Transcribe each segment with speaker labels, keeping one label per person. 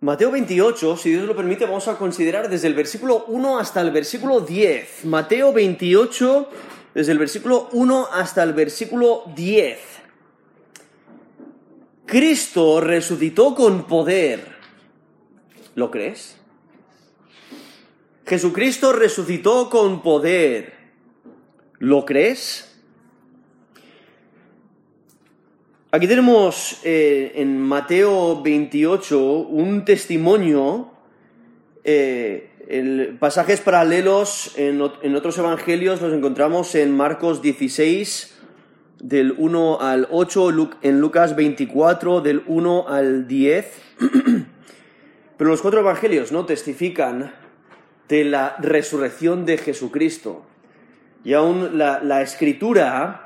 Speaker 1: Mateo 28, si Dios lo permite, vamos a considerar desde el versículo 1 hasta el versículo 10. Mateo 28, desde el versículo 1 hasta el versículo 10. Cristo resucitó con poder. ¿Lo crees? Jesucristo resucitó con poder. ¿Lo crees? Aquí tenemos eh, en Mateo 28 un testimonio, eh, pasajes paralelos en, otros evangelios los encontramos en Marcos 16, del 1 al 8, en Lucas 24, del 1 al 10. Pero los cuatro evangelios no testifican de la resurrección de Jesucristo. Y aún la escritura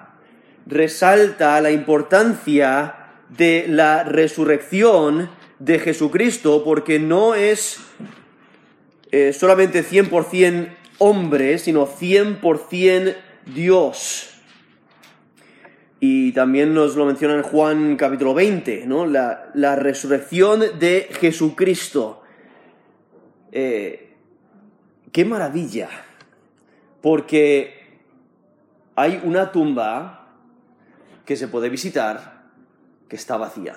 Speaker 1: resalta la importancia de la resurrección de Jesucristo porque no es eh, solamente 100% hombre, sino 100% Dios. Y también nos lo menciona en Juan capítulo 20, ¿no? La, resurrección de Jesucristo. Eh, ¡Qué maravilla! Porque hay una tumba que se puede visitar que está vacía.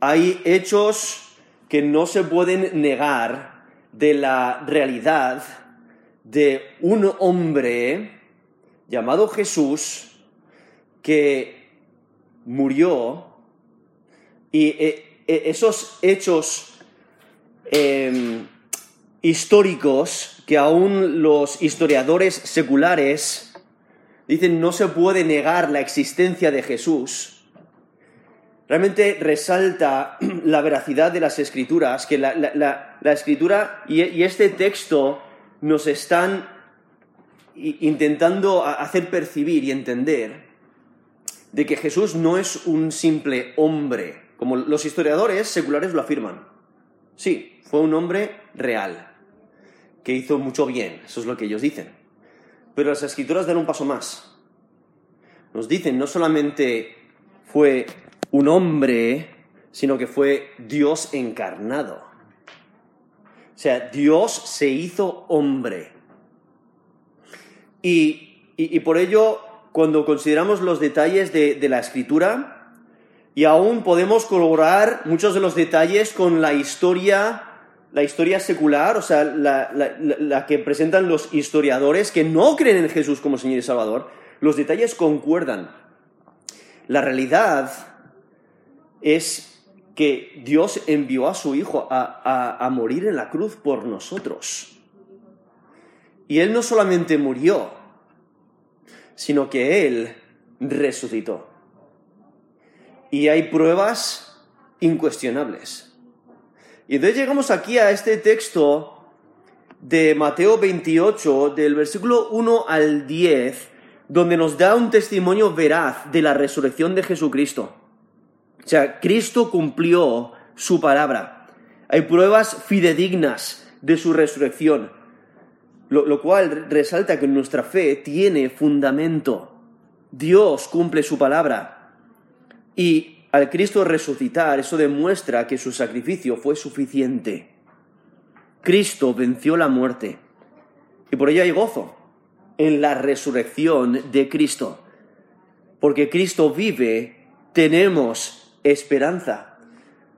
Speaker 1: Hay hechos que no se pueden negar de la realidad de un hombre llamado Jesús que murió y eh, eh, esos hechos em, históricos que aún los historiadores seculares dicen no se puede negar la existencia de Jesús, realmente resalta la veracidad de las escrituras, que la, escritura y, este texto nos están intentando hacer percibir y entender de que Jesús no es un simple hombre, como los historiadores seculares lo afirman. Sí, fue un hombre real, que hizo mucho bien, eso es lo que ellos dicen. Pero las escrituras dan un paso más. Nos dicen, no solamente fue un hombre, sino que fue Dios encarnado. O sea, Dios se hizo hombre. Y, por ello, cuando consideramos los detalles de, la escritura, y aún podemos corroborar muchos de los detalles con la historia la historia secular, o sea, la, que presentan los historiadores que no creen en Jesús como Señor y Salvador, los detalles concuerdan. La realidad es que Dios envió a su Hijo a, morir en la cruz por nosotros. Y Él no solamente murió, sino que Él resucitó. Y hay pruebas incuestionables. Y entonces llegamos aquí a este texto de Mateo 28, del versículo 1 al 10, donde nos da un testimonio veraz de la resurrección de Jesucristo. O sea, Cristo cumplió su palabra. Hay pruebas fidedignas de su resurrección, lo, lo cual resalta que nuestra fe tiene fundamento. Dios cumple su palabra. Y al Cristo resucitar, eso demuestra que su sacrificio fue suficiente. Cristo venció la muerte. Y por ello hay gozo en la resurrección de Cristo. Porque Cristo vive, tenemos esperanza.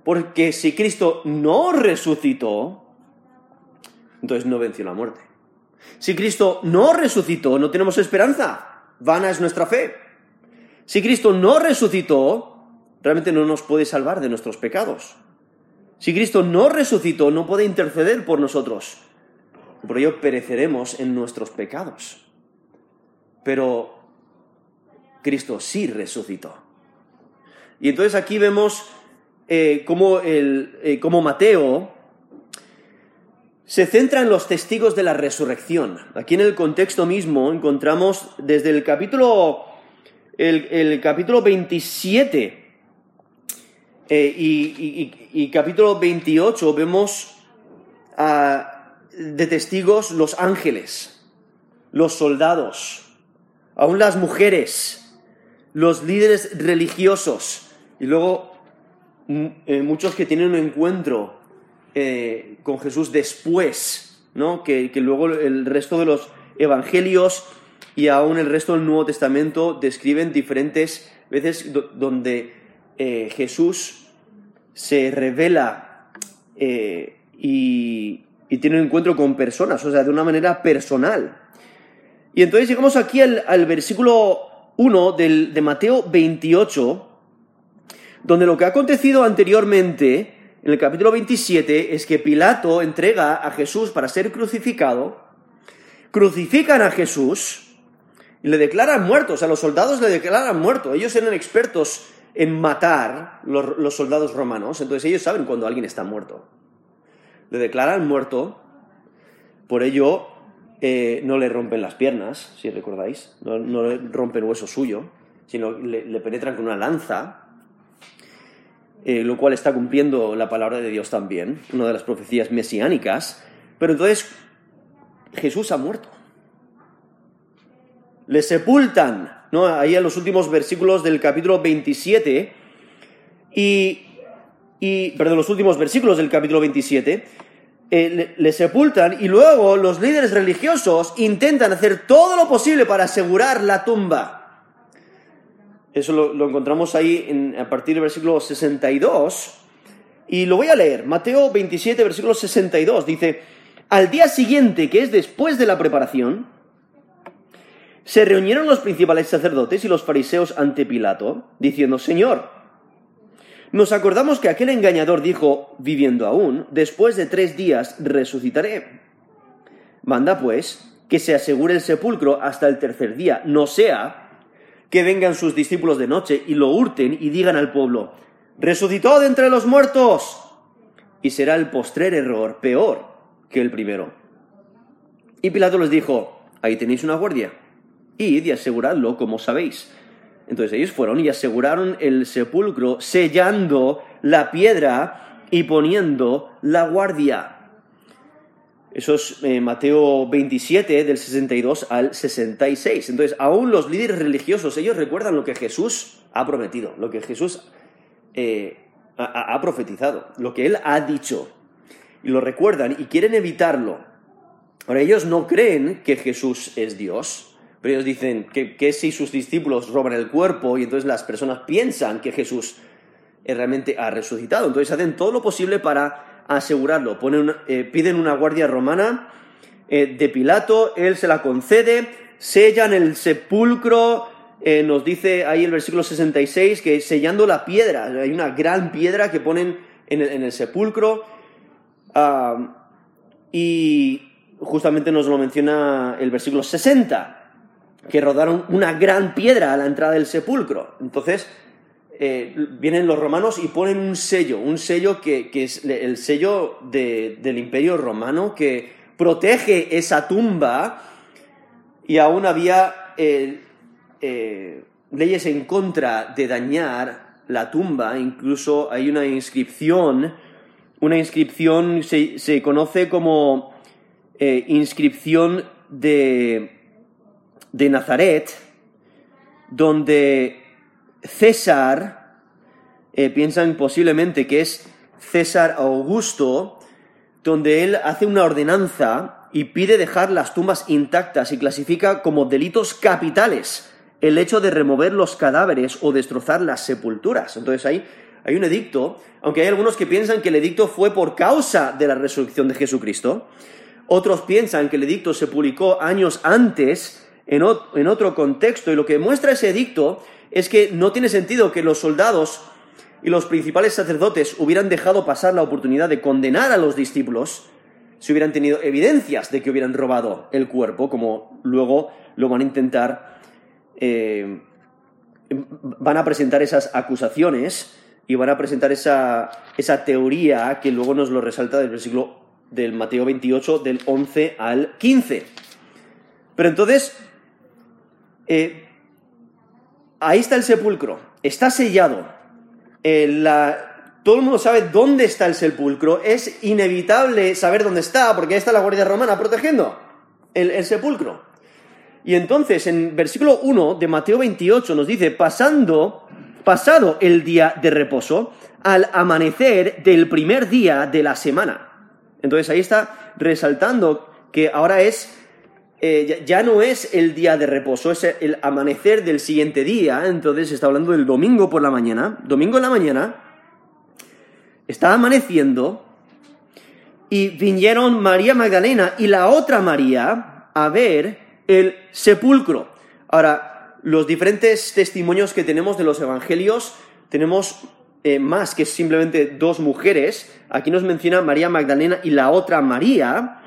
Speaker 1: Porque si Cristo no resucitó, entonces no venció la muerte. Si Cristo no resucitó, no tenemos esperanza. Vana es nuestra fe. Si Cristo no resucitó, realmente no nos puede salvar de nuestros pecados. Si Cristo no resucitó, no puede interceder por nosotros. Por ello pereceremos en nuestros pecados. Pero Cristo sí resucitó. Y entonces aquí vemos eh, cómo, eh, Mateo se centra en los testigos de la resurrección. Aquí en el contexto mismo encontramos desde el capítulo, el, el capítulo 27 eh, y, capítulo 28 vemos de testigos los ángeles, los soldados, aún las mujeres, los líderes religiosos. Y luego eh, muchos que tienen un encuentro eh, con Jesús después, ¿no? Que, luego el resto de los evangelios y aún el resto del Nuevo Testamento describen diferentes veces donde eh, Jesús se revela y, tiene un encuentro con personas, o sea, de una manera personal. Y entonces llegamos aquí al, versículo 1 de Mateo 28, donde lo que ha acontecido anteriormente, en el capítulo 27, es que Pilato entrega a Jesús para ser crucificado, crucifican a Jesús y le declaran muerto, o sea, los soldados le declaran muerto, ellos eran expertos en matar los, soldados romanos, entonces ellos saben cuando alguien está muerto. Le declaran muerto, por ello eh, no le rompen las piernas, si recordáis, no, le rompen hueso suyo, sino le, le penetran con una lanza eh, lo cual está cumpliendo la palabra de Dios también, una de las profecías mesiánicas. Pero entonces Jesús ha muerto. Le sepultan, ¿no? Ahí en los últimos versículos del capítulo 27, y, y perdón, los últimos versículos del capítulo 27, eh, le, sepultan y luego los líderes religiosos intentan hacer todo lo posible para asegurar la tumba. Eso lo, encontramos ahí a partir del versículo 62. Y lo voy a leer. Mateo 27, versículo 62. Dice, al día siguiente, que es después de la preparación, se reunieron los principales sacerdotes y los fariseos ante Pilato, diciendo, Señor, nos acordamos que aquel engañador dijo, viviendo aún, después de tres días resucitaré. Manda, pues, que se asegure el sepulcro hasta el tercer día, no sea que vengan sus discípulos de noche y lo hurten y digan al pueblo, resucitó de entre los muertos. Y será el postrer error peor que el primero. Y Pilato les dijo, ahí tenéis una guardia, id y aseguradlo como sabéis. Entonces ellos fueron y aseguraron el sepulcro, sellando la piedra y poniendo la guardia. Eso es eh, Mateo 27, del 62 al 66. Entonces, aún los líderes religiosos, ellos recuerdan lo que Jesús ha prometido, lo que Jesús eh, ha, profetizado, lo que Él ha dicho. Y lo recuerdan y quieren evitarlo. Ahora, ellos no creen que Jesús es Dios, pero ellos dicen que, que si sus discípulos roban el cuerpo y entonces las personas piensan que Jesús realmente ha resucitado. Entonces hacen todo lo posible para asegurarlo. Eh, piden una guardia romana eh, de Pilato, él se la concede, sellan el sepulcro, eh, nos dice ahí el versículo 66 que sellando la piedra, hay una gran piedra que ponen en el, sepulcro ah, y justamente nos lo menciona el versículo 60, que rodaron una gran piedra a la entrada del sepulcro. Entonces, eh, vienen los romanos y ponen un sello, un sello que, es el sello del imperio romano que protege esa tumba y aún había eh, eh, leyes en contra de dañar la tumba, incluso hay una inscripción, una inscripción se, se conoce como inscripción de, de Nazaret, donde César, eh, piensan posiblemente que es César Augusto, donde él hace una ordenanza y pide dejar las tumbas intactas y clasifica como delitos capitales el hecho de remover los cadáveres o destrozar las sepulturas. Entonces ahí hay un edicto, aunque hay algunos que piensan que el edicto fue por causa de la resurrección de Jesucristo, otros piensan que el edicto se publicó años antes en, otro contexto y lo que muestra ese edicto es que no tiene sentido que los soldados y los principales sacerdotes hubieran dejado pasar la oportunidad de condenar a los discípulos si hubieran tenido evidencias de que hubieran robado el cuerpo, como luego lo van a intentar, eh, van a presentar esas acusaciones y van a presentar esa, esa teoría que luego nos lo resalta del versículo del Mateo 28, del 11 al 15. Pero entonces, eh, ahí está el sepulcro, está sellado. todo el mundo sabe dónde está el sepulcro, es inevitable saber dónde está, porque ahí está la Guardia Romana protegiendo el, el sepulcro. Y entonces, en versículo 1 de Mateo 28 nos dice, pasando, pasado el día de reposo, al amanecer del primer día de la semana. Entonces ahí está resaltando que ahora es, eh, ya no es el día de reposo, es el amanecer del siguiente día. Entonces está hablando del domingo por la mañana. Domingo en la mañana, está amaneciendo y vinieron María Magdalena y la otra María a ver el sepulcro. Ahora, los diferentes testimonios que tenemos de los evangelios, tenemos eh, más que simplemente dos mujeres. Aquí nos menciona María Magdalena y la otra María.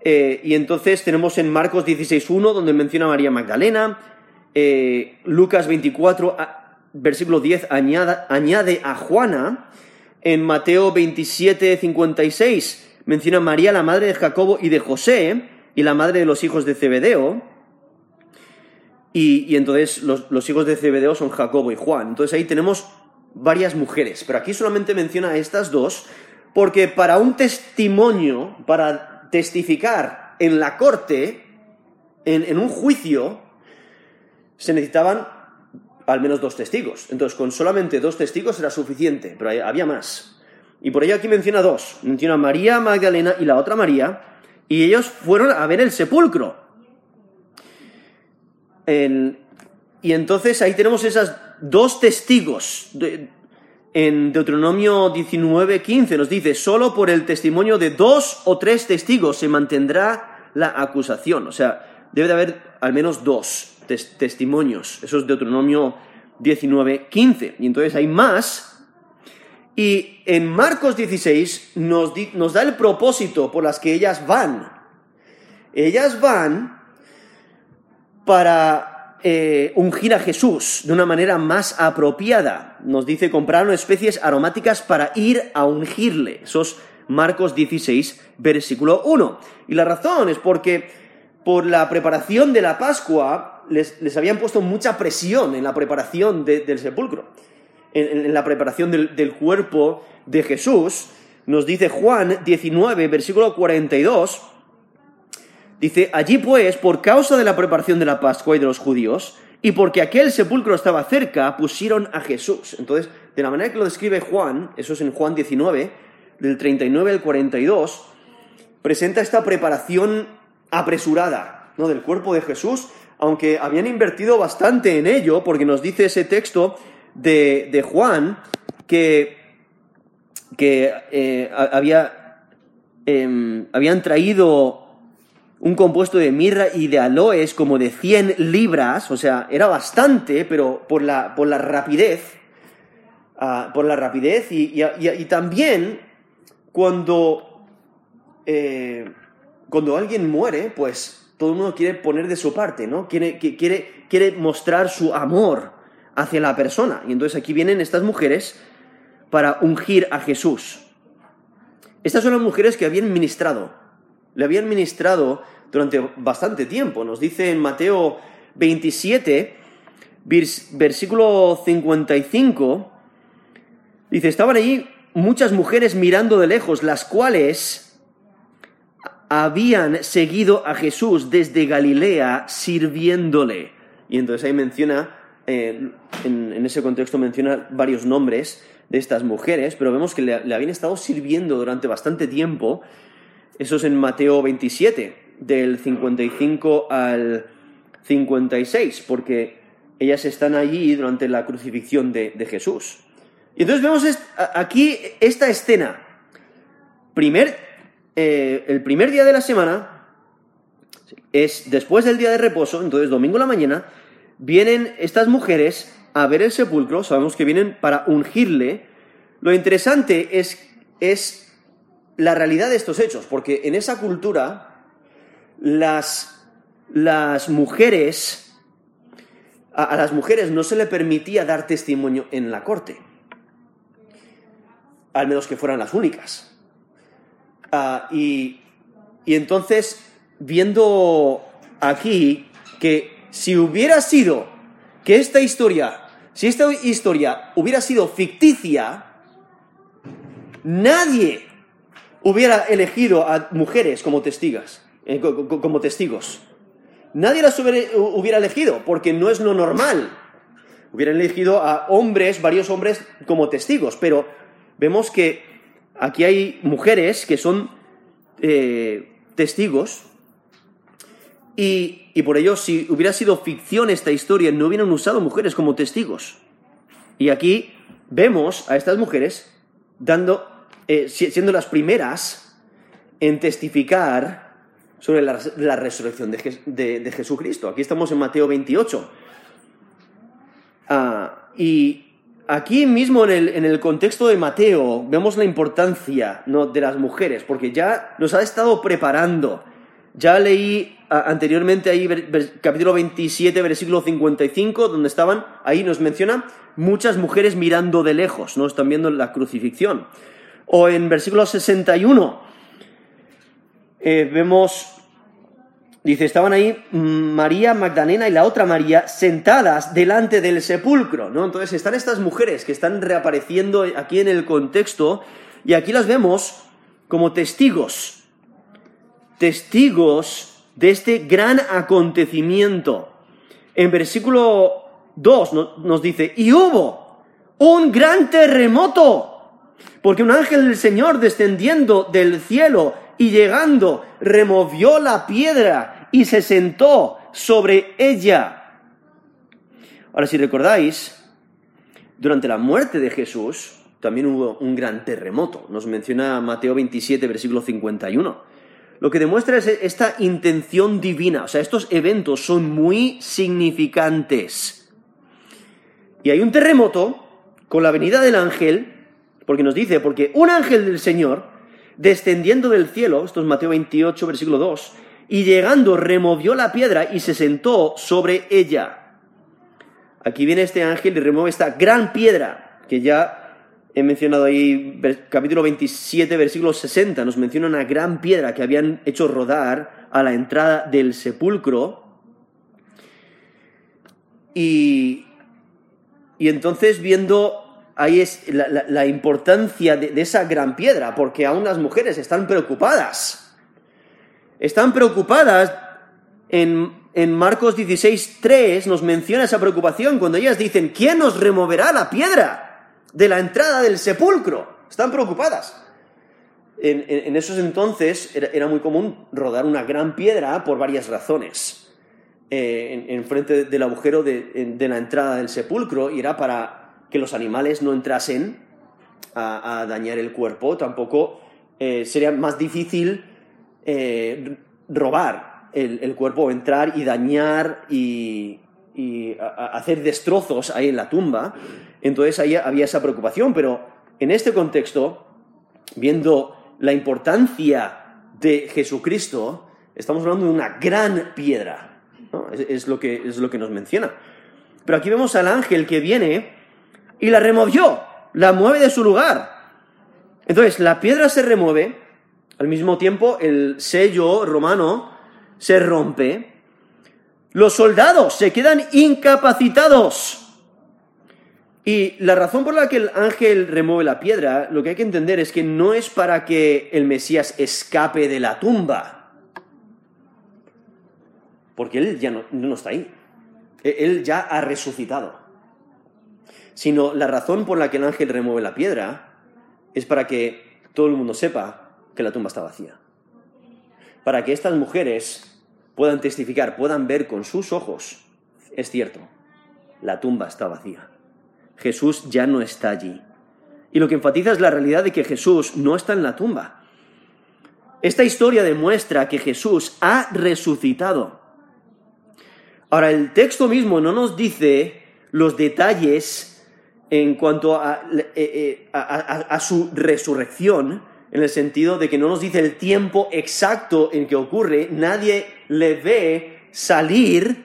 Speaker 1: Eh, y entonces tenemos en Marcos 16.1 donde menciona a María Magdalena. Eh, Lucas 24, versículo 10, añade a Juana. En Mateo 27, 56 menciona a María, la madre de Jacobo y de José, y la madre de los hijos de Zebedeo. Y, entonces los, los, hijos de Zebedeo son Jacobo y Juan. Entonces ahí tenemos varias mujeres, pero aquí solamente menciona a estas dos, porque para un testimonio, para testificar en la corte, en, en un juicio, se necesitaban al menos dos testigos. Entonces, con solamente dos testigos era suficiente, pero había más. Y por ello aquí menciona dos. Menciona María Magdalena y la otra María, y ellos fueron a ver el sepulcro. y entonces ahí tenemos esas dos testigos. En Deuteronomio 19:15 nos dice, solo por el testimonio de dos o tres testigos se mantendrá la acusación. O sea, debe de haber al menos dos testimonios. Eso es Deuteronomio 19, 15. Y entonces hay más. Y en Marcos 16 nos, nos da el propósito por las que ellas van. Ellas van para eh, ungir a Jesús de una manera más apropiada. Nos dice compraron especies aromáticas para ir a ungirle. Esos Marcos 16, versículo 1. Y la razón es porque por la preparación de la Pascua, les, habían puesto mucha presión en la preparación del sepulcro, en, la preparación del, del, cuerpo de Jesús. Nos dice Juan 19, versículo 42, dice, allí pues, por causa de la preparación de la Pascua y de los judíos, y porque aquel sepulcro estaba cerca, pusieron a Jesús. Entonces, de la manera que lo describe Juan, eso es en Juan 19, del 39 al 42, presenta esta preparación apresurada ¿no? del cuerpo de Jesús aunque habían invertido bastante en ello, porque nos dice ese texto de, Juan que, que eh, había, em, habían traído un compuesto de mirra y de aloes como de 100 libras, o sea, era bastante, pero por la, por la rapidez, ah, por la rapidez y, también cuando, eh, cuando alguien muere, pues todo el mundo quiere poner de su parte, ¿no? Quiere, quiere, quiere mostrar su amor hacia la persona. Y entonces aquí vienen estas mujeres para ungir a Jesús. Estas son las mujeres que habían ministrado. Le habían ministrado durante bastante tiempo. Nos dice en Mateo 27, versículo 55, dice, estaban ahí muchas mujeres mirando de lejos, las cuales habían seguido a Jesús desde Galilea sirviéndole. Y entonces ahí menciona, eh, en, ese contexto menciona varios nombres de estas mujeres, pero vemos que le, habían estado sirviendo durante bastante tiempo. Eso es en Mateo 27, del 55 al 56, porque ellas están allí durante la crucifixión de, Jesús. Y entonces vemos aquí esta escena. Primer eh, el primer día de la semana es después del día de reposo, entonces domingo en la mañana, vienen estas mujeres a ver el sepulcro, sabemos que vienen para ungirle. Lo interesante es, es la realidad de estos hechos, porque en esa cultura las, las mujeres, a, las mujeres no se le permitía dar testimonio en la corte, al menos que fueran las únicas. Ah, y, entonces, viendo aquí que si hubiera sido que esta historia, si esta historia hubiera sido ficticia, nadie hubiera elegido a mujeres como testigas, eh, como testigos. Nadie las hubiera elegido porque no es lo normal. hubieran elegido a hombres, varios hombres como testigos, pero vemos que aquí hay mujeres que son eh, testigos y, por ello si hubiera sido ficción esta historia no hubieran usado mujeres como testigos. Y aquí vemos a estas mujeres dando, eh, siendo las primeras en testificar sobre la, resurrección de, Jesucristo. Aquí estamos en Mateo 28. Ah, y aquí mismo en el, contexto de Mateo vemos la importancia de las mujeres, porque ya nos ha estado preparando. Ya leí anteriormente ahí capítulo 27, versículo 55, donde estaban, ahí nos menciona muchas mujeres mirando de lejos, ¿no? Están viendo la crucifixión. O en versículo 61, eh, vemos Dice, estaban ahí María Magdalena y la otra María sentadas delante del sepulcro, ¿no? Entonces están estas mujeres que están reapareciendo aquí en el contexto y aquí las vemos como testigos, testigos de este gran acontecimiento. En versículo 2 nos dice, y hubo un gran terremoto, porque un ángel del Señor descendiendo del cielo y llegando removió la piedra y se sentó sobre ella. Ahora, si recordáis, durante la muerte de Jesús también hubo un gran terremoto. Nos menciona Mateo 27, versículo 51. Lo que demuestra es esta intención divina. O sea, estos eventos son muy significantes. Y hay un terremoto con la venida del ángel, porque nos dice, porque un ángel del Señor descendiendo del cielo, esto es Mateo 28, versículo 2, y llegando removió la piedra y se sentó sobre ella. Aquí viene este ángel y remueve esta gran piedra, que ya he mencionado ahí, capítulo 27, versículo 60, nos menciona una gran piedra que habían hecho rodar a la entrada del sepulcro. Y, y entonces viendo ahí es la, importancia de, esa gran piedra, porque aún las mujeres están preocupadas. Están preocupadas en, Marcos 16, 3 nos menciona esa preocupación cuando ellas dicen, ¿quién nos removerá la piedra de la entrada del sepulcro? Están preocupadas. En, esos entonces era, muy común rodar una gran piedra por varias razones. Eh, en, frente del agujero de, de, la entrada del sepulcro y era para que los animales no entrasen a, dañar el cuerpo, tampoco eh, sería más difícil eh, robar el, cuerpo, entrar y dañar y, hacer destrozos ahí en la tumba. Entonces ahí había esa preocupación, pero en este contexto, viendo la importancia de Jesucristo, estamos hablando de una gran piedra. Es, lo que, es lo que nos menciona. Pero aquí vemos al ángel que viene y la removió, la mueve de su lugar. Entonces, la piedra se remueve, al mismo tiempo el sello romano se rompe, los soldados se quedan incapacitados. Y la razón por la que el ángel remueve la piedra, lo que hay que entender es que no es para que el Mesías escape de la tumba, porque él ya no, no está ahí, él ya ha resucitado sino la razón por la que el ángel remueve la piedra es para que todo el mundo sepa que la tumba está vacía. Para que estas mujeres puedan testificar, puedan ver con sus ojos, es cierto, la tumba está vacía. Jesús ya no está allí. Y lo que enfatiza es la realidad de que Jesús no está en la tumba. Esta historia demuestra que Jesús ha resucitado. Ahora, el texto mismo no nos dice los detalles en cuanto eh, eh, a, su resurrección, en el sentido de que no nos dice el tiempo exacto en que ocurre, nadie le ve salir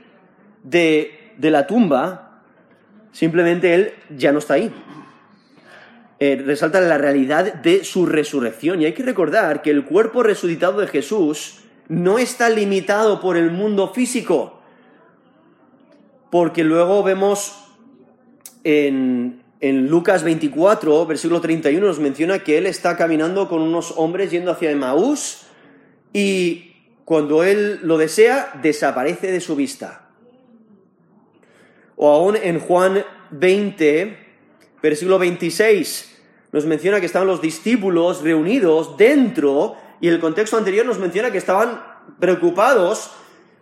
Speaker 1: de, la tumba, simplemente él ya no está ahí. Eh, resalta la realidad de su resurrección. Y hay que recordar que el cuerpo resucitado de Jesús no está limitado por el mundo físico, porque luego vemos en, Lucas 24, versículo 31, nos menciona que él está caminando con unos hombres yendo hacia Emaús y cuando él lo desea, desaparece de su vista. O aún en Juan 20, versículo 26, nos menciona que estaban los discípulos reunidos dentro y el contexto anterior nos menciona que estaban preocupados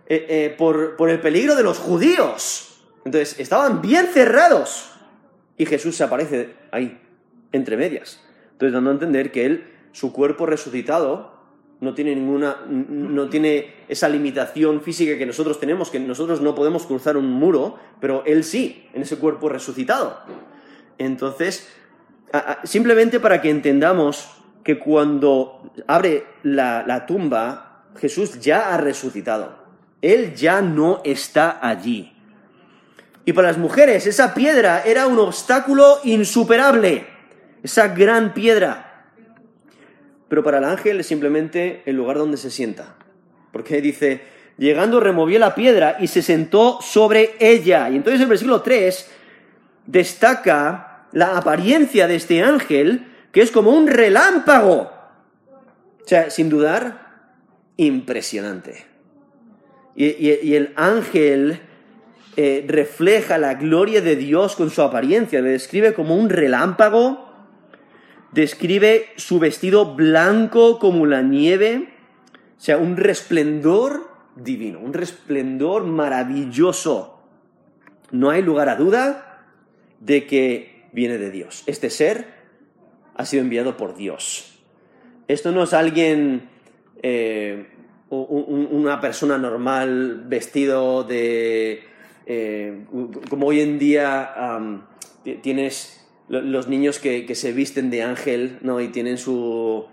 Speaker 1: eh, eh, por, por el peligro de los judíos. Entonces, estaban bien cerrados. Y Jesús se aparece ahí, entre medias. Entonces, dando a entender que él, su cuerpo resucitado, no tiene ninguna, no tiene esa limitación física que nosotros tenemos, que nosotros no podemos cruzar un muro, pero él sí, en ese cuerpo resucitado. Entonces, simplemente para que entendamos que cuando abre la, la tumba, Jesús ya ha resucitado. Él ya no está allí. Y para las mujeres, esa piedra era un obstáculo insuperable, esa gran piedra pero para el ángel es simplemente el lugar donde se sienta. Porque dice, llegando removió la piedra y se sentó sobre ella. Y entonces el versículo 3 destaca la apariencia de este ángel, que es como un relámpago. O sea, sin dudar, impresionante. Y, el ángel eh, refleja la gloria de Dios con su apariencia, le describe como un relámpago describe su vestido blanco como la nieve, o sea, un resplendor divino, un resplendor maravilloso. No hay lugar a duda de que viene de Dios. Este ser ha sido enviado por Dios. Esto no es alguien, eh, una persona normal vestido de... Eh, como hoy en día tienes los niños que, se visten de ángel, ¿no? Y tienen su,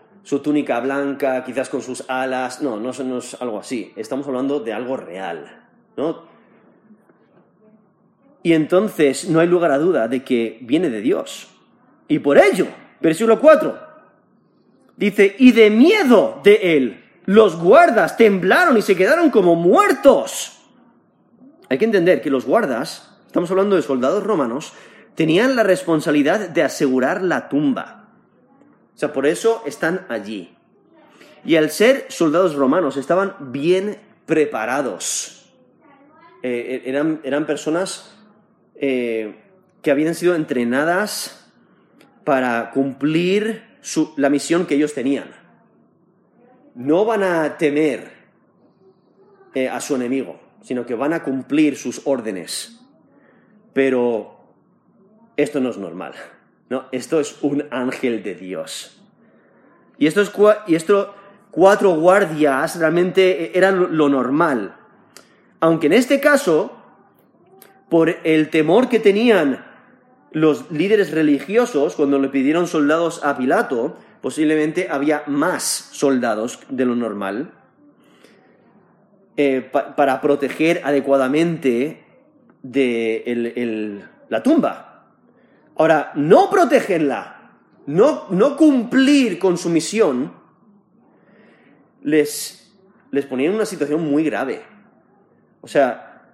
Speaker 1: túnica blanca, quizás con sus alas. No, no, no es algo así. Estamos hablando de algo real, ¿no? Y entonces no hay lugar a duda de que viene de Dios. Y por ello, versículo 4, dice, y de miedo de él, los guardas temblaron y se quedaron como muertos. Hay que entender que los guardas, estamos hablando de soldados romanos, tenían la responsabilidad de asegurar la tumba. O sea, por eso están allí. Y al ser soldados romanos, estaban bien preparados. Eh, eran, eran, personas eh, que habían sido entrenadas para cumplir la misión que ellos tenían. No van a temer eh, a su enemigo, sino que van a cumplir sus órdenes. Pero esto no es normal. No, esto es un ángel de Dios. Y estos, y estos cuatro guardias realmente eran lo normal. Aunque en este caso, por el temor que tenían los líderes religiosos cuando le pidieron soldados a Pilato, posiblemente había más soldados de lo normal eh, para proteger adecuadamente de la tumba. Ahora, no protegerla, no, no cumplir con su misión, les, les ponía en una situación muy grave. O sea,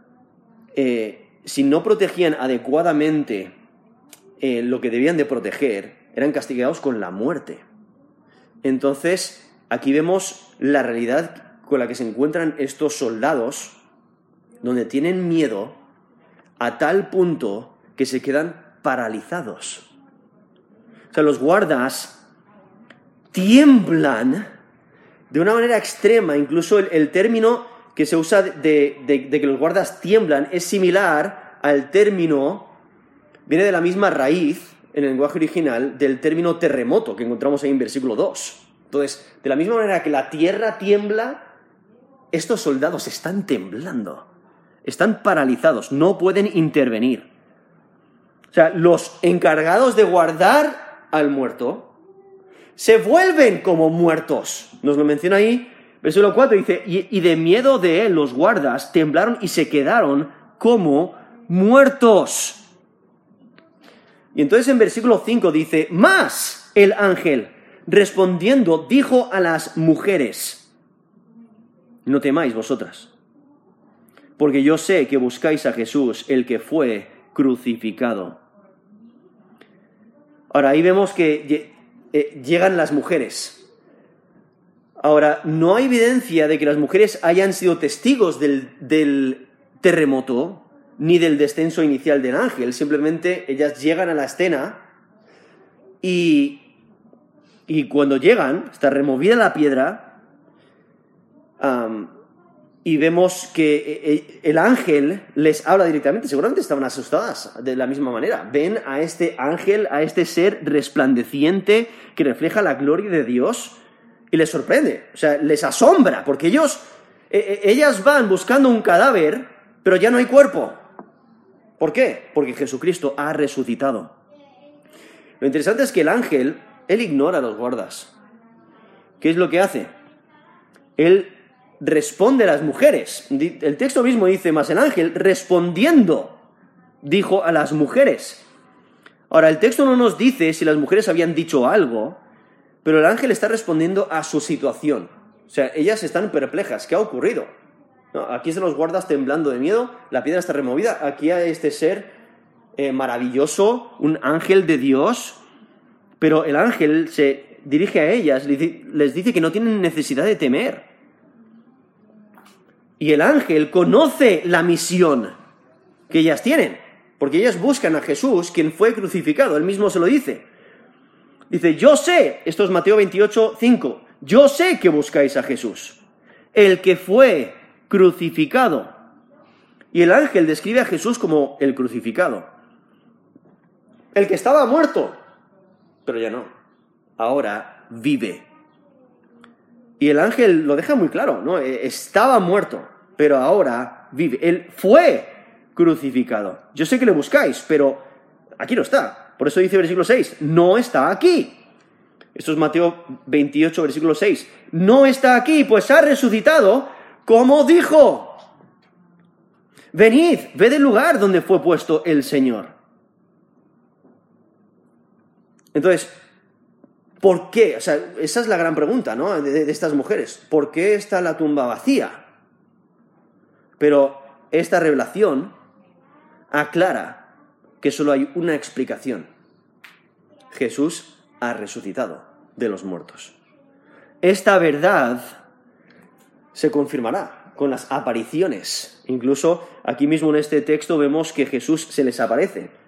Speaker 1: eh, si no protegían adecuadamente eh, lo que debían de proteger, eran castigados con la muerte. Entonces, aquí vemos la realidad con la que se encuentran estos soldados, donde tienen miedo a tal punto que se quedan paralizados. O sea, los guardas tiemblan de una manera extrema. Incluso el, término que se usa de, de, que los guardas tiemblan es similar al término, viene de la misma raíz en el lenguaje original del término terremoto que encontramos ahí en versículo 2. Entonces, de la misma manera que la tierra tiembla, estos soldados están temblando, están paralizados, no pueden intervenir. O sea, los encargados de guardar al muerto se vuelven como muertos. Nos lo menciona ahí, versículo 4 dice, y, de miedo de él los guardas temblaron y se quedaron como muertos. Y entonces en versículo 5 dice, más el ángel, respondiendo, dijo a las mujeres, no temáis vosotras, porque yo sé que buscáis a Jesús, el que fue crucificado. Ahora, ahí vemos que eh, llegan las mujeres. Ahora, no hay evidencia de que las mujeres hayan sido testigos del, terremoto, ni del descenso inicial del ángel. Simplemente ellas llegan a la escena y, y cuando llegan, está removida la piedra y vemos que eh, eh, el ángel les habla directamente. Seguramente estaban asustadas de la misma manera. Ven a este ángel, a este ser resplandeciente que refleja la gloria de Dios y les sorprende. O sea, les asombra porque ellos, e, e, ellas van buscando un cadáver, pero ya no hay cuerpo. ¿Por qué? Porque Jesucristo ha resucitado. Lo interesante es que el ángel, él ignora a los guardas. ¿Qué es lo que hace? Él responde a las mujeres. El texto mismo dice, más el ángel respondiendo dijo a las mujeres. Ahora, el texto no nos dice si las mujeres habían dicho algo, pero el ángel está respondiendo a su situación. O sea, ellas están perplejas. ¿Qué ha ocurrido? aquí están los guardas temblando de miedo, la piedra está removida. Aquí hay este ser eh, maravilloso, un ángel de Dios, pero el ángel se dirige a ellas, les dice que no tienen necesidad de temer. Y el ángel conoce la misión que ellas tienen, porque ellas buscan a Jesús, quien fue crucificado, él mismo se lo dice. Dice, yo sé, esto es Mateo 28, 5, yo sé que buscáis a Jesús, el que fue crucificado. Y el ángel describe a Jesús como el crucificado. El que estaba muerto, pero ya no, ahora vive. Y el ángel lo deja muy claro, ¿no? E, estaba muerto, pero ahora vive. Él fue crucificado. Yo sé que le buscáis, pero aquí no está. Por eso dice versículo 6, no está aquí. Esto es Mateo 28, versículo 6. No está aquí, pues ha resucitado como dijo. Venid, ved el lugar donde fue puesto el Señor. Entonces, ¿por qué? O sea, esa es la gran pregunta, ¿no? De, de estas mujeres. ¿Por qué está la tumba vacía? Pero esta revelación aclara que solo hay una explicación. Jesús ha resucitado de los muertos. Esta verdad se confirmará con las apariciones. Incluso aquí mismo en este texto vemos que Jesús se les aparece.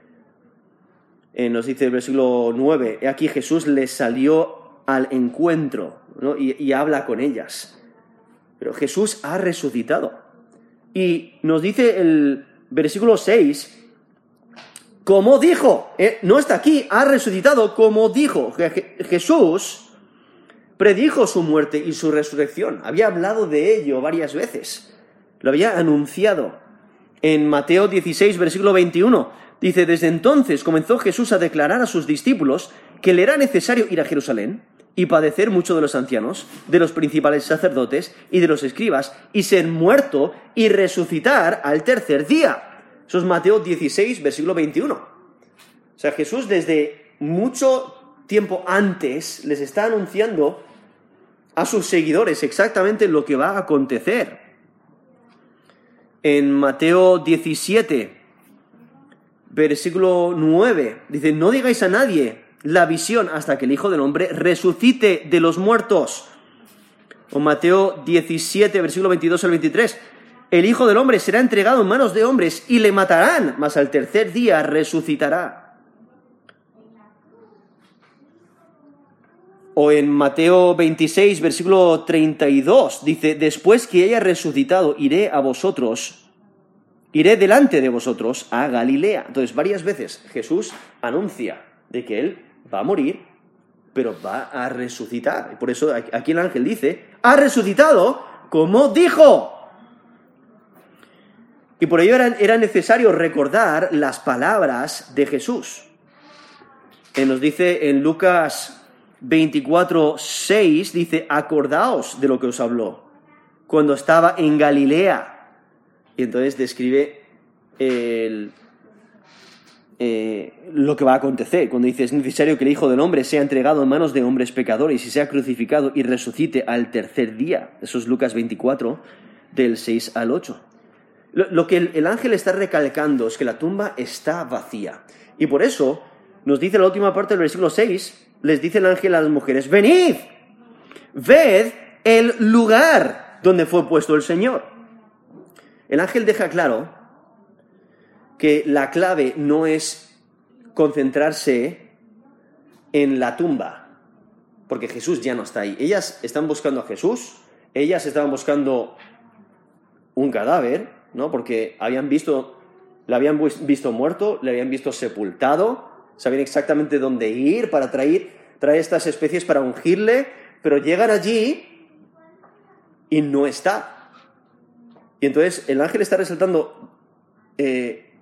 Speaker 1: Nos dice el versículo 9, aquí Jesús les salió al encuentro y, y habla con ellas. Pero Jesús ha resucitado. Y nos dice el versículo 6, como dijo, eh, no está aquí, ha resucitado como dijo. Jesús predijo su muerte y su resurrección. Había hablado de ello varias veces. Lo había anunciado. En Mateo 16, versículo 21, dice, desde entonces comenzó Jesús a declarar a sus discípulos que le era necesario ir a Jerusalén y padecer mucho de los ancianos, de los principales sacerdotes y de los escribas, y ser muerto y resucitar al tercer día. Eso es Mateo 16, versículo 21. O sea, Jesús desde mucho tiempo antes les está anunciando a sus seguidores exactamente lo que va a acontecer. En Mateo 17, versículo 9, dice, no digáis a nadie la visión hasta que el Hijo del Hombre resucite de los muertos. O Mateo 17, versículo 22 al 23. El Hijo del Hombre será entregado en manos de hombres y le matarán, mas al tercer día resucitará. O en Mateo 26, versículo 32, dice, después que haya resucitado, iré a vosotros, iré delante de vosotros a Galilea. Entonces, varias veces Jesús anuncia de que Él va a morir, pero va a resucitar. Por eso aquí el ángel dice, ha resucitado como dijo. Y por ello era, necesario recordar las palabras de Jesús. que nos dice en Lucas 24, 6, dice, acordaos de lo que os habló cuando estaba en Galilea. Y entonces describe eh, lo que va a acontecer. Cuando dice es necesario que el Hijo del Hombre sea entregado en manos de hombres pecadores y sea crucificado y resucite al tercer día. Eso es Lucas 24, del 6 al 8. Lo, que el, ángel está recalcando es que la tumba está vacía. Y por eso nos dice la última parte del versículo 6, les dice el ángel a las mujeres, venid, ved el lugar donde fue puesto el Señor. El ángel deja claro que la clave no es concentrarse en la tumba, porque Jesús ya no está ahí. Ellas están buscando a Jesús, ellas estaban buscando un cadáver, ¿no? Porque habían visto, le habían visto muerto, le habían visto sepultado, sabían exactamente dónde ir para traer, traer estas especies para ungirle, pero llegan allí y no está. Y entonces el ángel está resaltando, eh,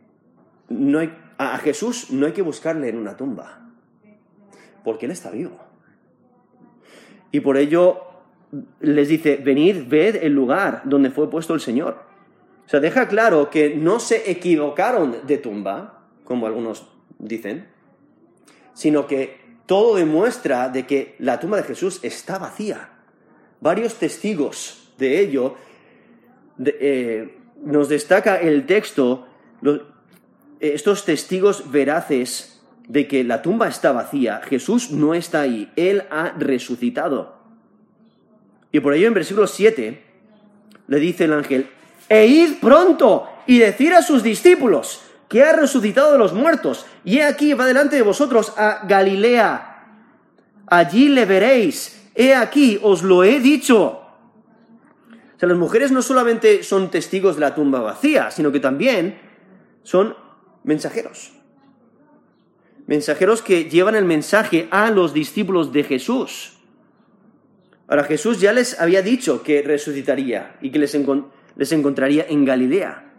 Speaker 1: no hay, a Jesús no hay que buscarle en una tumba, porque Él está vivo. Y por ello les dice, venid, ved el lugar donde fue puesto el Señor. O sea, deja claro que no se equivocaron de tumba, como algunos dicen, sino que todo demuestra de que la tumba de Jesús está vacía. Varios testigos de ello eh, nos destaca el texto, estos testigos veraces de que la tumba está vacía, Jesús no está ahí, Él ha resucitado. Y por ello en versículo 7 le dice el ángel, e id pronto y decir a sus discípulos que ha resucitado de los muertos, y he aquí va delante de vosotros a Galilea, allí le veréis, he aquí os lo he dicho. O sea, las mujeres no solamente son testigos de la tumba vacía, sino que también son mensajeros. Mensajeros que llevan el mensaje a los discípulos de Jesús. Ahora Jesús ya les había dicho que resucitaría y que les, encontraría en Galilea.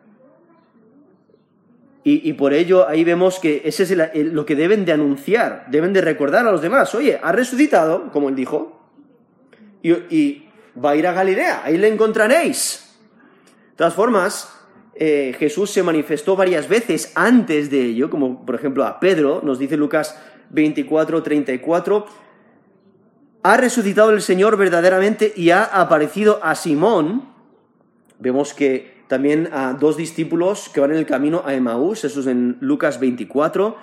Speaker 1: Y, por ello ahí vemos que ese es lo que deben de anunciar, deben de recordar a los demás, oye, ha resucitado, como él dijo, y, va a ir a Galilea, ahí le encontraréis. De todas formas, eh, Jesús se manifestó varias veces antes de ello, como por ejemplo a Pedro, nos dice Lucas 24, 34, ha resucitado el Señor verdaderamente y ha aparecido a Simón. Vemos que también a dos discípulos que van en el camino a Emaús, eso es en Lucas 24,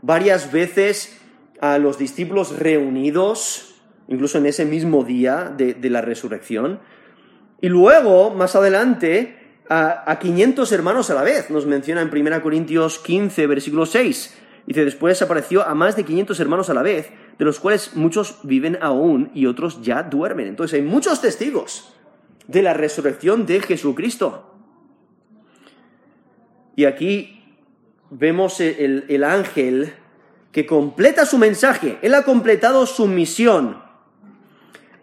Speaker 1: varias veces a los discípulos reunidos, incluso en ese mismo día de, la resurrección, y luego, más adelante, a, a, 500 hermanos a la vez, nos menciona en 1 Corintios 15, versículo 6. Dice, después apareció a más de 500 hermanos a la vez, de los cuales muchos viven aún y otros ya duermen. Entonces hay muchos testigos de la resurrección de Jesucristo. Y aquí vemos el, el ángel que completa su mensaje. Él ha completado su misión.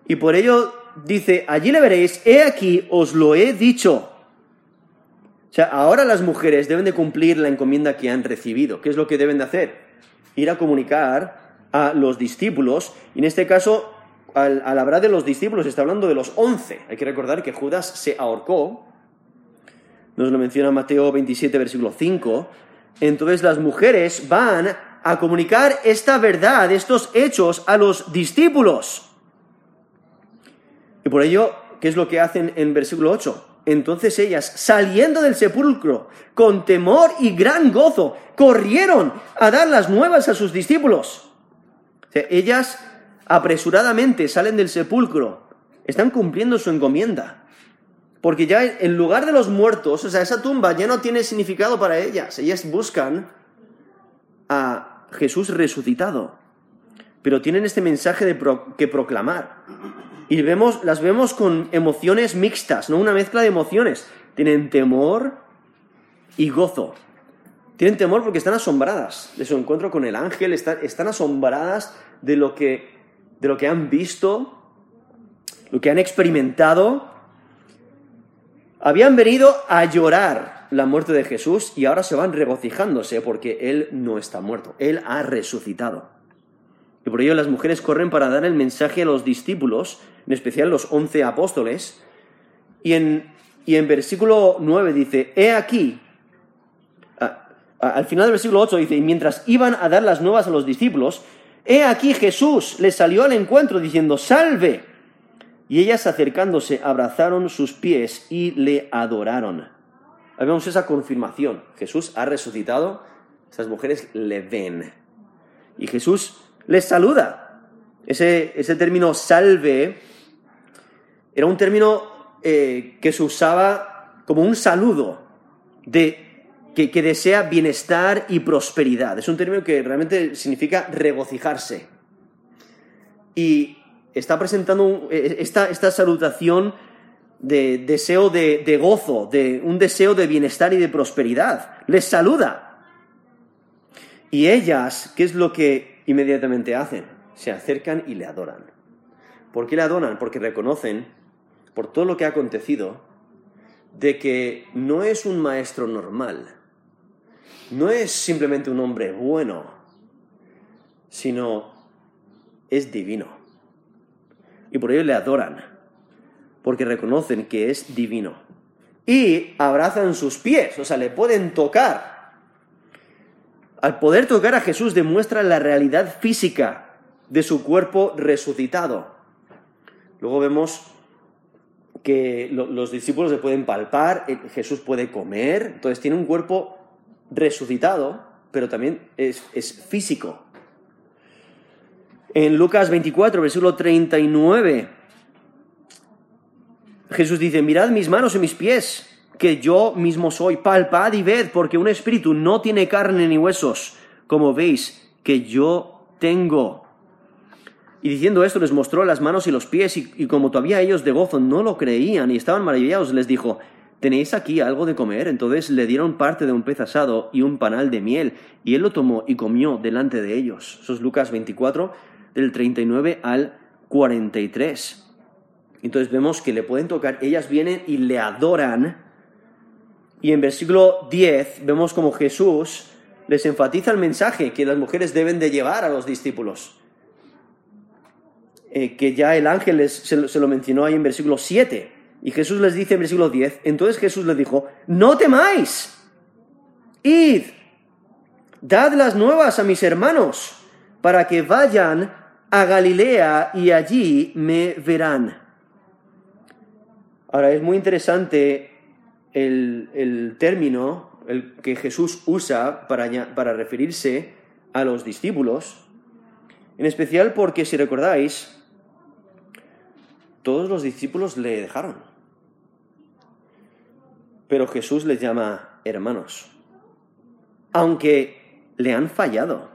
Speaker 1: Y por ello dice, allí le veréis, he aquí, os lo he dicho. O sea, ahora las mujeres deben de cumplir la encomienda que han recibido. ¿Qué es lo que deben de hacer? Ir a comunicar a los discípulos. Y en este caso, al, hablar de los discípulos, está hablando de los once. Hay que recordar que Judas se ahorcó. Nos lo menciona Mateo 27, versículo 5. Entonces las mujeres van a comunicar esta verdad, estos hechos, a los discípulos. Y por ello, ¿qué es lo que hacen en versículo 8? Entonces ellas, saliendo del sepulcro, con temor y gran gozo, corrieron a dar las nuevas a sus discípulos. ellas apresuradamente salen del sepulcro, están cumpliendo su encomienda. Porque ya en lugar de los muertos, o sea, esa tumba ya no tiene significado para ellas. Ellas buscan a Jesús resucitado. Pero tienen este mensaje que proclamar. Y vemos, las vemos con emociones mixtas, ¿no? Una mezcla de emociones. Tienen temor y gozo. Tienen temor porque están asombradas de su encuentro con el ángel, están, asombradas de lo, que, de lo que han visto, lo que han experimentado. Habían venido a llorar la muerte de Jesús y ahora se van regocijándose porque Él no está muerto, Él ha resucitado. Y por ello las mujeres corren para dar el mensaje a los discípulos, en especial los once apóstoles. Y en, y en versículo 9 dice, he aquí, al final del versículo 8 dice, y mientras iban a dar las nuevas a los discípulos, he aquí Jesús les salió al encuentro diciendo, salve. Y ellas acercándose abrazaron sus pies y le adoraron. Ahí vemos esa confirmación. Jesús ha resucitado, esas mujeres le ven. Y Jesús les saluda. Ese, ese término salve era un término eh, que se usaba como un saludo de que, que desea bienestar y prosperidad. Es un término que realmente significa regocijarse. Y está presentando un- eh, esta, esta salutación de deseo de, de gozo, de un deseo de bienestar y de prosperidad. Les saluda. Y ellas, ¿qué es lo que inmediatamente hacen? Se acercan y le adoran. ¿Por qué le adoran? Porque reconocen, por todo lo que ha acontecido, de que no es un maestro normal, no es simplemente un hombre bueno, sino es divino. Y por ello le adoran, porque reconocen que es divino. Y abrazan sus pies, o sea, le pueden tocar. Al poder tocar a Jesús demuestra la realidad física de su cuerpo resucitado. Luego vemos que lo- los discípulos le pueden palpar, eh, Jesús puede comer, entonces tiene un cuerpo resucitado, pero también es, es físico. En Lucas 24, versículo 39, Jesús dice, mirad mis manos y mis pies, que yo mismo soy, palpad y ved, porque un espíritu no tiene carne ni huesos, como veis que yo tengo. Y diciendo esto les mostró las manos y los pies, y, como todavía ellos de gozo no lo creían y estaban maravillados, les dijo, ¿tenéis aquí algo de comer? Entonces le dieron parte de un pez asado y un panal de miel, y él lo tomó y comió delante de ellos. Eso es Lucas 24, del 39 al 43. Entonces vemos que le pueden tocar, ellas vienen y le adoran. Y en versículo 10 vemos como Jesús les enfatiza el mensaje que las mujeres deben de llevar a los discípulos. Eh, que ya el ángel se, se lo mencionó ahí en versículo 7. Y Jesús les dice en versículo 10, entonces Jesús les dijo, no temáis, id, dad las nuevas a mis hermanos, para que vayan a Galilea y allí me verán. Ahora, es muy interesante el, el término el que Jesús usa para, para referirse a los discípulos, en especial porque, si recordáis, todos los discípulos le dejaron. Pero Jesús les llama hermanos, aunque le han fallado.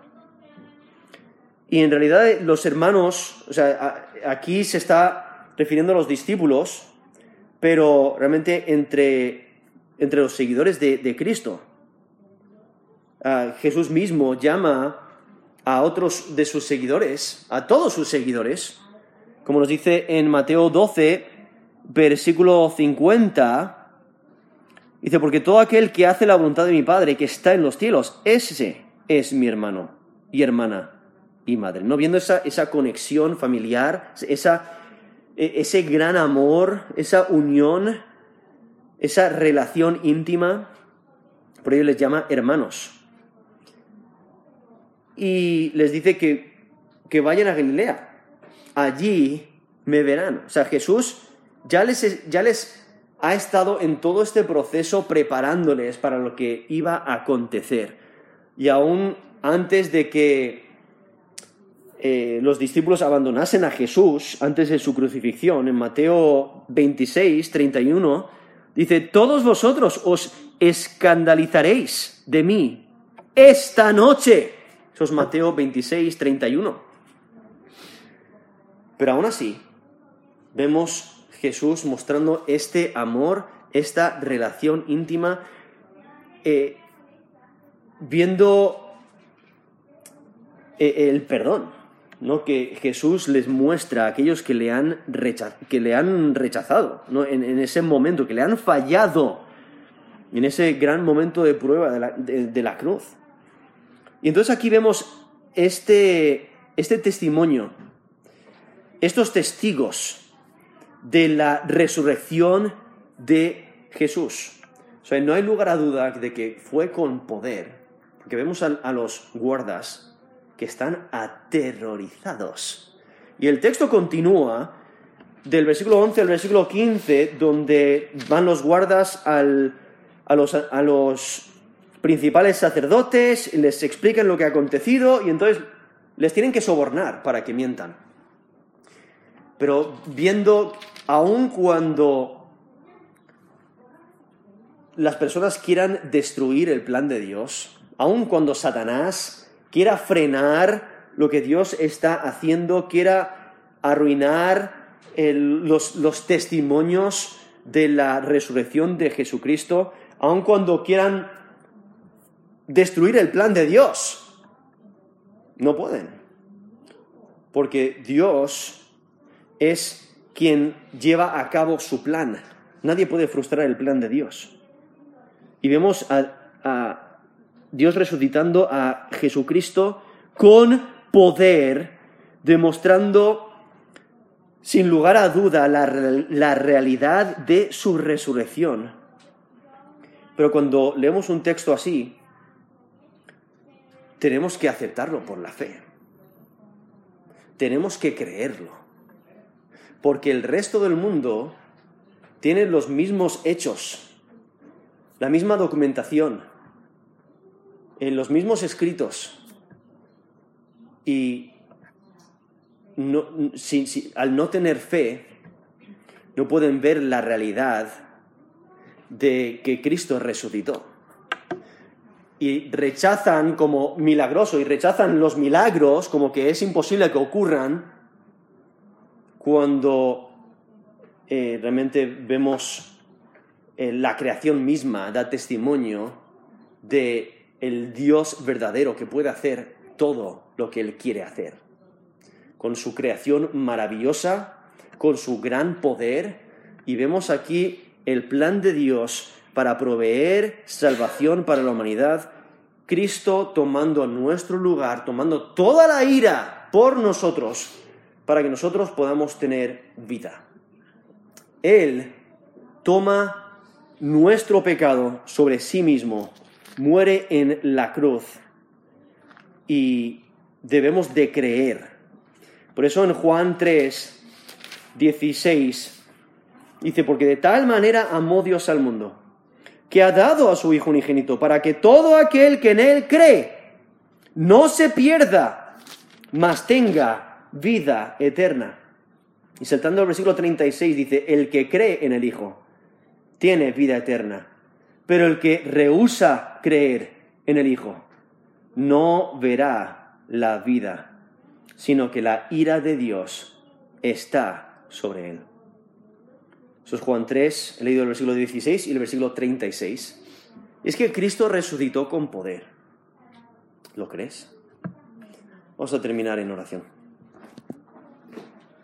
Speaker 1: Y en realidad los hermanos, o sea, aquí se está refiriendo a los discípulos, pero realmente entre, entre los seguidores de, de Cristo. Ah, Jesús mismo llama a otros de sus seguidores, a todos sus seguidores, como nos dice en Mateo 12, versículo 50, dice, porque todo aquel que hace la voluntad de mi Padre que está en los cielos, ese es mi hermano y hermana y madre. ¿No? Viendo esa, esa conexión familiar, esa, ese gran amor, esa unión, esa relación íntima, por ello les llama hermanos. Y les dice que, que vayan a Galilea. Allí me verán. O sea, Jesús ya les, ya les ha estado en todo este proceso preparándoles para lo que iba a acontecer. Y aún antes de que eh, los discípulos abandonasen a Jesús antes de su crucifixión, en Mateo 26, 31, dice, todos vosotros os escandalizaréis de mí esta noche. Eso es Mateo 26, 31. Pero aún así, vemos Jesús mostrando este amor, esta relación íntima, eh, viendo eh, el perdón, ¿no? que Jesús les muestra a aquellos que le han, recha- que le han rechazado ¿no? en, en ese momento, que le han fallado, en ese gran momento de prueba de la, de- la cruz. Y entonces aquí vemos este, este testimonio, estos testigos de la resurrección de Jesús. O sea, no hay lugar a duda de que fue con poder, porque vemos a, a los guardas que están aterrorizados. Y el texto continúa del versículo 11 al versículo 15, donde van los guardas al- a, los, a los principales sacerdotes, les explican lo que ha acontecido y entonces les tienen que sobornar para que mientan. Pero viendo, aun cuando las personas quieran destruir el plan de Dios, aun cuando Satanás quiera frenar lo que Dios está haciendo, quiera arruinar los, testimonios de la resurrección de Jesucristo, aun cuando quieran destruir el plan de Dios, no pueden. Porque Dios es quien lleva a cabo su plan. Nadie puede frustrar el plan de Dios. Y vemos a, Dios resucitando a Jesucristo con poder, demostrando sin lugar a duda la, la, realidad de su resurrección. Pero cuando leemos un texto así, tenemos que aceptarlo por la fe. Tenemos que creerlo. Porque el resto del mundo tiene los mismos hechos, la misma documentación, en los mismos escritos. Y al no tener fe, no pueden ver la realidad de que Cristo resucitó. Y rechazan como milagroso y rechazan los milagros como que es imposible que ocurran cuando eh, realmente vemos eh, la creación misma da testimonio de el Dios verdadero que puede hacer todo lo que Él quiere hacer. Con su creación maravillosa, con su gran poder, y vemos aquí el plan de Dios para proveer salvación para la humanidad, Cristo tomando nuestro lugar, tomando toda la ira por nosotros, para que nosotros podamos tener vida. Él toma nuestro pecado sobre sí mismo, muere en la cruz y debemos de creer. Por eso en Juan 3, 16 dice, porque de tal manera amó Dios al mundo, que ha dado a su Hijo unigénito, para que todo aquel que en Él cree no se pierda, mas tenga vida eterna. Y saltando al versículo 36 dice, el que cree en el Hijo tiene vida eterna, pero el que rehúsa creer en el Hijo no verá la vida, sino que la ira de Dios está sobre él. Eso es Juan 3, he leído el versículo 16 y el versículo 36. Es que Cristo resucitó con poder. ¿Lo crees? Vamos a terminar en oración.